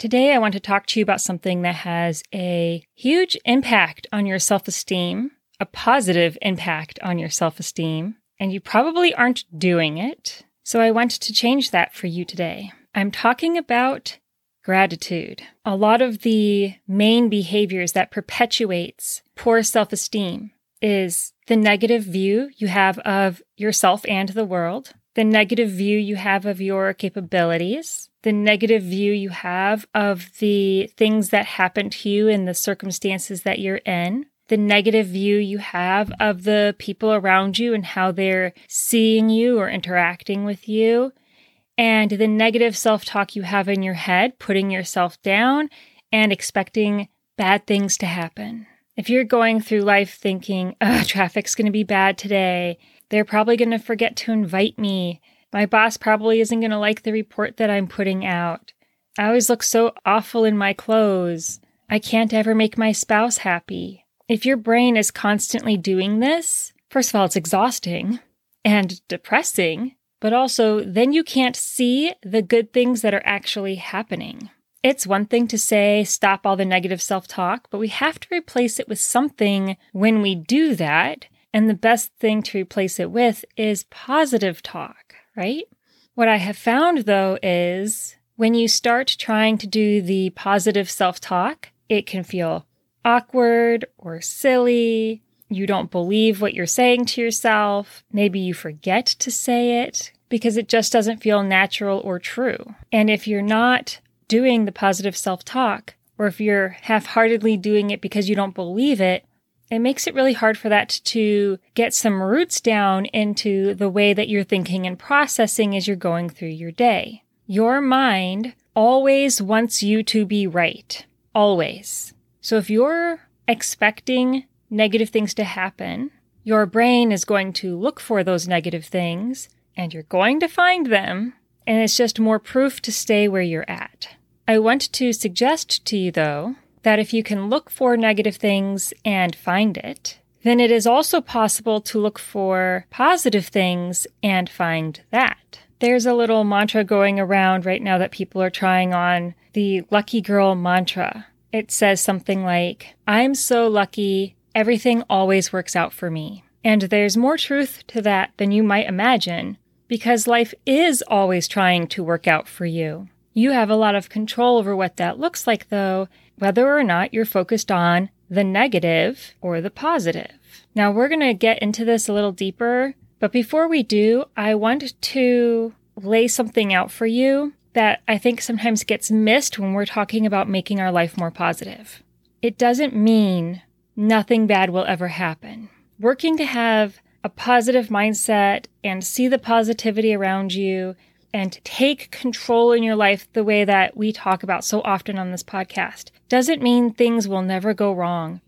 Today, I want to talk to you about something that has a huge impact on your self esteem, a positive impact on your self esteem, and you probably aren't doing it. So, I want to change that for you today. I'm talking about gratitude. A lot of the main behaviors that perpetuates poor self-esteem is the negative view you have of yourself and the world, the negative view you have of your capabilities, the negative view you have of the things that happen to you and the circumstances that you're in, the negative view you have of the people around you and how they're seeing you or interacting with you, and the negative self talk you have in your head, putting yourself down and expecting bad things to happen. If you're going through life thinking, oh, traffic's going to be bad today, they're probably going to forget to invite me, my boss probably isn't going to like the report that I'm putting out. I always look so awful in my clothes. I can't ever make my spouse happy. If your brain is constantly doing this, first of all, it's exhausting and depressing, but also then you can't see the good things that are actually happening. It's one thing to say, stop all the negative self talk, but we have to replace it with something when we do that. And the best thing to replace it with is positive talk right? What I have found though is when you start trying to do the positive self talk, it can feel awkward or silly. You don't believe what you're saying to yourself. Maybe you forget to say it because it just doesn't feel natural or true. And if you're not doing the positive self talk, or if you're half heartedly doing it because you don't believe it, it makes it really hard for that to get some roots down into the way that you're thinking and processing as you're going through your day. Your mind always wants you to be right. Always. So if you're expecting negative things to happen, your brain is going to look for those negative things and you're going to find them. And it's just more proof to stay where you're at. I want to suggest to you, though, that if you can look for negative things and find it, then it is also possible to look for positive things and find that. There's a little mantra going around right now that people are trying on the lucky girl mantra. It says something like, I'm so lucky, everything always works out for me. And there's more truth to that than you might imagine, because life is always trying to work out for you. You have a lot of control over what that looks like, though, whether or not you're focused on the negative or the positive. Now, we're going to get into this a little deeper, but before we do, I want to lay something out for you that I think sometimes gets missed when we're talking about making our life more positive. It doesn't mean nothing bad will ever happen. Working to have a positive mindset and see the positivity around you and take control in your life the way that we talk about so often on this podcast doesn't mean things will never go wrong.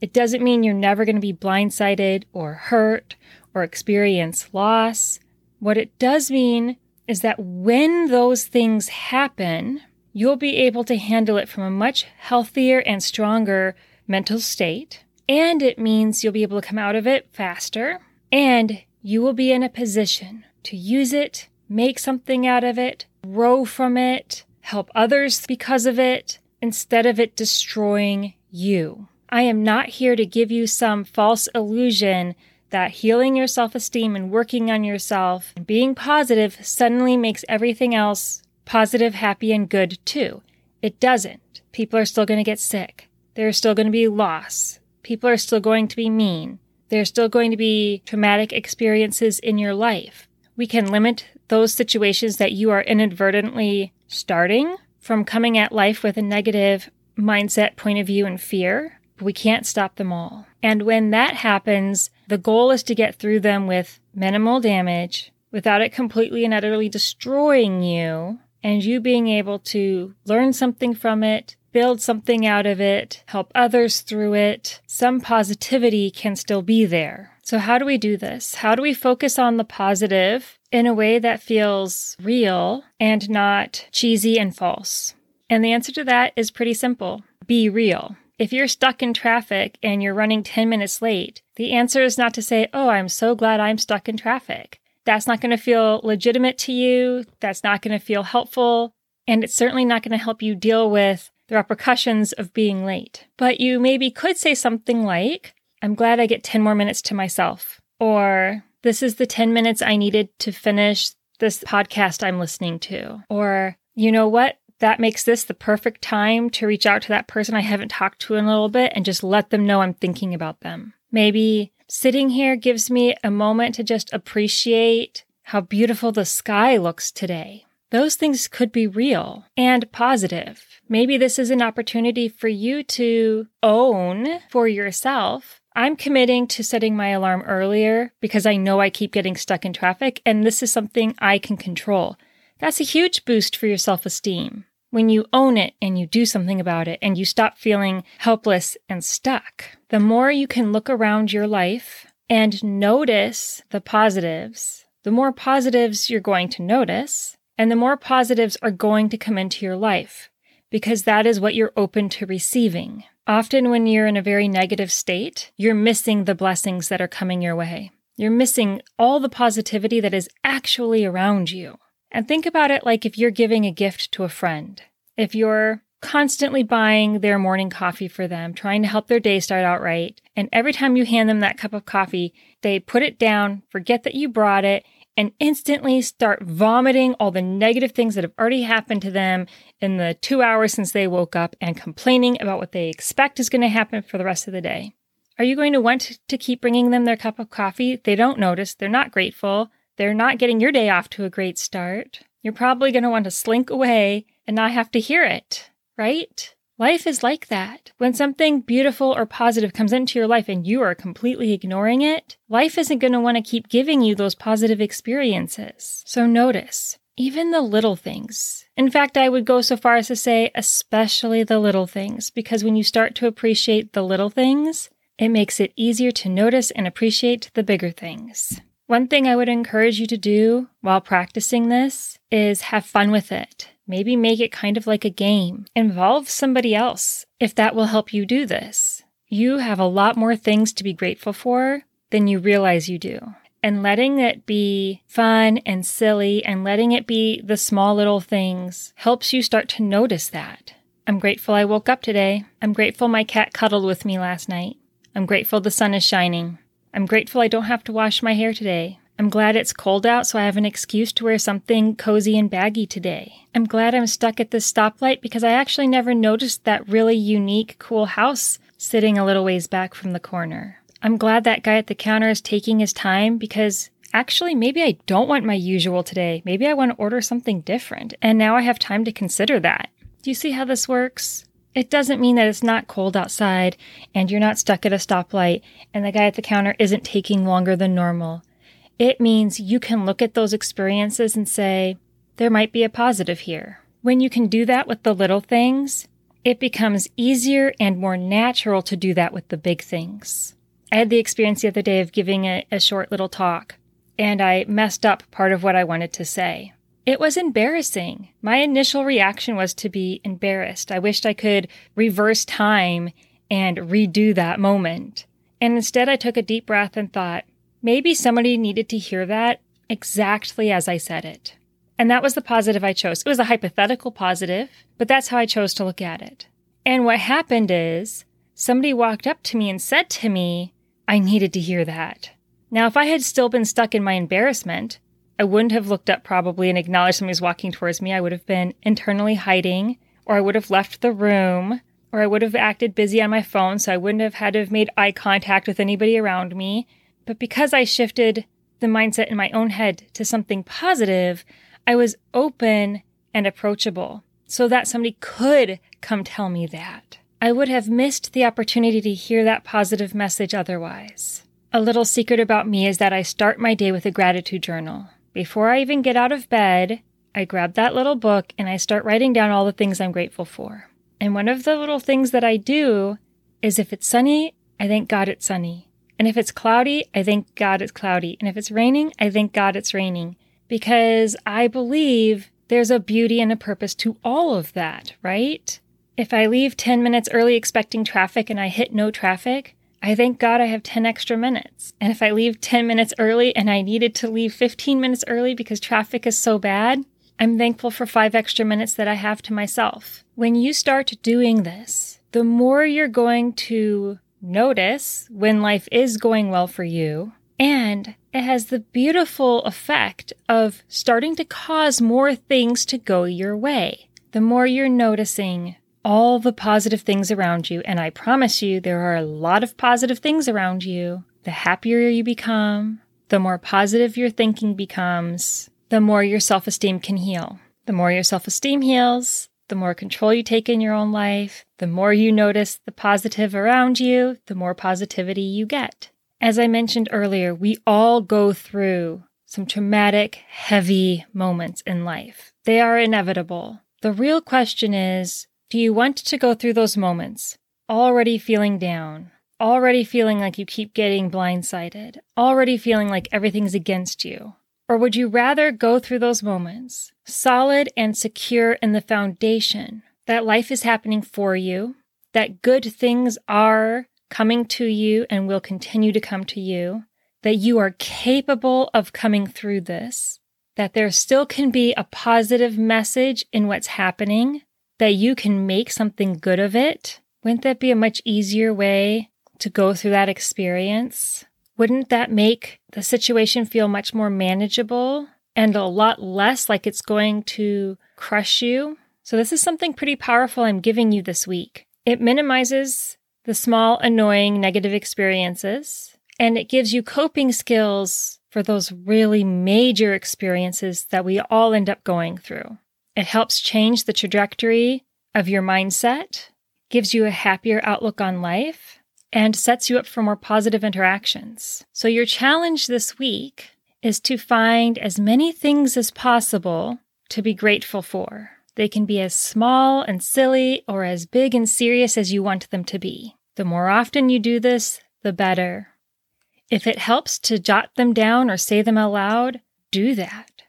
It doesn't mean you're never going to be blindsided or hurt or experience loss. What it does mean is that when those things happen, you'll be able to handle it from a much healthier and stronger mental state. And it means you'll be able to come out of it faster and you will be in a position to use it make something out of it, grow from it, help others because of it, instead of it destroying you. I am not here to give you some false illusion that healing your self esteem and working on yourself and being positive suddenly makes everything else positive, happy, and good too. It doesn't. People are still going to get sick. There's still going to be loss. People are still going to be mean. There's still going to be traumatic experiences in your life. We can limit those situations that you are inadvertently starting from coming at life with a negative mindset, point of view, and fear. We can't stop them all. And when that happens, the goal is to get through them with minimal damage without it completely and utterly destroying you and you being able to learn something from it, build something out of it, help others through it, some positivity can still be there. So, how do we do this? How do we focus on the positive in a way that feels real and not cheesy and false? And the answer to that is pretty simple be real. If you're stuck in traffic and you're running 10 minutes late, the answer is not to say, Oh, I'm so glad I'm stuck in traffic. That's not going to feel legitimate to you. That's not going to feel helpful. And it's certainly not going to help you deal with the repercussions of being late. But you maybe could say something like, I'm glad I get 10 more minutes to myself. Or, this is the 10 minutes I needed to finish this podcast I'm listening to. Or, you know what? That makes this the perfect time to reach out to that person I haven't talked to in a little bit and just let them know I'm thinking about them. Maybe sitting here gives me a moment to just appreciate how beautiful the sky looks today. Those things could be real and positive. Maybe this is an opportunity for you to own for yourself. I'm committing to setting my alarm earlier because I know I keep getting stuck in traffic, and this is something I can control. That's a huge boost for your self esteem when you own it and you do something about it and you stop feeling helpless and stuck, the more you can look around your life and notice the positives, the more positives you're going to notice, and the more positives are going to come into your life because that is what you're open to receiving. Often, when you're in a very negative state, you're missing the blessings that are coming your way. You're missing all the positivity that is actually around you. And think about it like if you're giving a gift to a friend. If you're constantly buying their morning coffee for them, trying to help their day start out right, and every time you hand them that cup of coffee, they put it down, forget that you brought it, and instantly start vomiting all the negative things that have already happened to them in the two hours since they woke up and complaining about what they expect is going to happen for the rest of the day. Are you going to want to keep bringing them their cup of coffee? They don't notice, they're not grateful, they're not getting your day off to a great start. You're probably going to want to slink away and not have to hear it, right? Life is like that. When something beautiful or positive comes into your life and you are completely ignoring it, life isn't going to want to keep giving you those positive experiences. So notice, even the little things. In fact, I would go so far as to say, especially the little things, because when you start to appreciate the little things, it makes it easier to notice and appreciate the bigger things. One thing I would encourage you to do while practicing this is have fun with it. Maybe make it kind of like a game. Involve somebody else if that will help you do this. You have a lot more things to be grateful for than you realize you do. And letting it be fun and silly and letting it be the small little things helps you start to notice that. I'm grateful I woke up today. I'm grateful my cat cuddled with me last night. I'm grateful the sun is shining. I'm grateful I don't have to wash my hair today. I'm glad it's cold out, so I have an excuse to wear something cozy and baggy today. I'm glad I'm stuck at this stoplight because I actually never noticed that really unique, cool house sitting a little ways back from the corner. I'm glad that guy at the counter is taking his time because actually, maybe I don't want my usual today. Maybe I want to order something different. And now I have time to consider that. Do you see how this works? It doesn't mean that it's not cold outside and you're not stuck at a stoplight and the guy at the counter isn't taking longer than normal. It means you can look at those experiences and say, there might be a positive here. When you can do that with the little things, it becomes easier and more natural to do that with the big things. I had the experience the other day of giving a, a short little talk, and I messed up part of what I wanted to say. It was embarrassing. My initial reaction was to be embarrassed. I wished I could reverse time and redo that moment. And instead, I took a deep breath and thought, maybe somebody needed to hear that exactly as I said it. And that was the positive I chose. It was a hypothetical positive, but that's how I chose to look at it. And what happened is somebody walked up to me and said to me, I needed to hear that. Now, if I had still been stuck in my embarrassment, I wouldn't have looked up probably and acknowledged somebody was walking towards me. I would have been internally hiding, or I would have left the room, or I would have acted busy on my phone, so I wouldn't have had to have made eye contact with anybody around me. But because I shifted the mindset in my own head to something positive, I was open and approachable so that somebody could come tell me that. I would have missed the opportunity to hear that positive message otherwise. A little secret about me is that I start my day with a gratitude journal. Before I even get out of bed, I grab that little book and I start writing down all the things I'm grateful for. And one of the little things that I do is if it's sunny, I thank God it's sunny. And if it's cloudy, I thank God it's cloudy. And if it's raining, I thank God it's raining. Because I believe there's a beauty and a purpose to all of that, right? If I leave 10 minutes early expecting traffic and I hit no traffic, I thank God I have 10 extra minutes. And if I leave 10 minutes early and I needed to leave 15 minutes early because traffic is so bad, I'm thankful for five extra minutes that I have to myself. When you start doing this, the more you're going to notice when life is going well for you. And it has the beautiful effect of starting to cause more things to go your way. The more you're noticing all the positive things around you, and I promise you there are a lot of positive things around you, the happier you become, the more positive your thinking becomes, the more your self esteem can heal. The more your self esteem heals, the more control you take in your own life, the more you notice the positive around you, the more positivity you get. As I mentioned earlier, we all go through some traumatic, heavy moments in life. They are inevitable. The real question is do you want to go through those moments already feeling down, already feeling like you keep getting blindsided, already feeling like everything's against you? Or would you rather go through those moments solid and secure in the foundation that life is happening for you, that good things are coming to you and will continue to come to you, that you are capable of coming through this, that there still can be a positive message in what's happening, that you can make something good of it? Wouldn't that be a much easier way to go through that experience? Wouldn't that make the situation feel much more manageable and a lot less like it's going to crush you? So, this is something pretty powerful I'm giving you this week. It minimizes the small, annoying, negative experiences, and it gives you coping skills for those really major experiences that we all end up going through. It helps change the trajectory of your mindset, gives you a happier outlook on life, and sets you up for more positive interactions. So, your challenge this week is to find as many things as possible to be grateful for. They can be as small and silly or as big and serious as you want them to be. The more often you do this, the better. If it helps to jot them down or say them aloud, do that.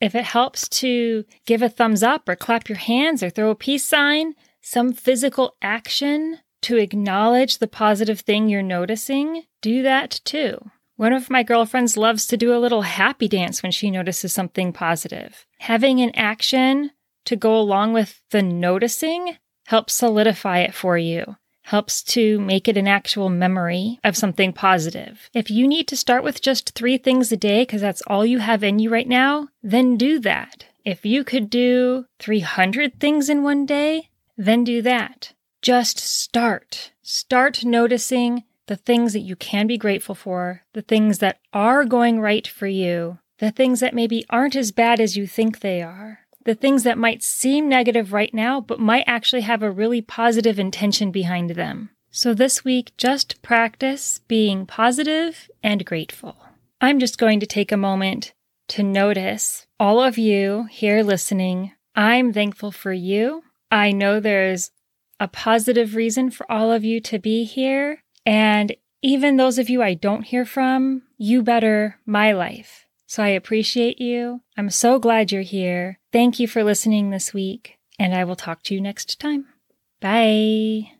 If it helps to give a thumbs up or clap your hands or throw a peace sign, some physical action to acknowledge the positive thing you're noticing, do that too. One of my girlfriends loves to do a little happy dance when she notices something positive. Having an action to go along with the noticing helps solidify it for you, helps to make it an actual memory of something positive. If you need to start with just three things a day because that's all you have in you right now, then do that. If you could do 300 things in one day, then do that. Just start. Start noticing the things that you can be grateful for, the things that are going right for you, the things that maybe aren't as bad as you think they are, the things that might seem negative right now, but might actually have a really positive intention behind them. So this week, just practice being positive and grateful. I'm just going to take a moment to notice all of you here listening. I'm thankful for you. I know there's a positive reason for all of you to be here. And even those of you I don't hear from, you better my life. So I appreciate you. I'm so glad you're here. Thank you for listening this week, and I will talk to you next time. Bye.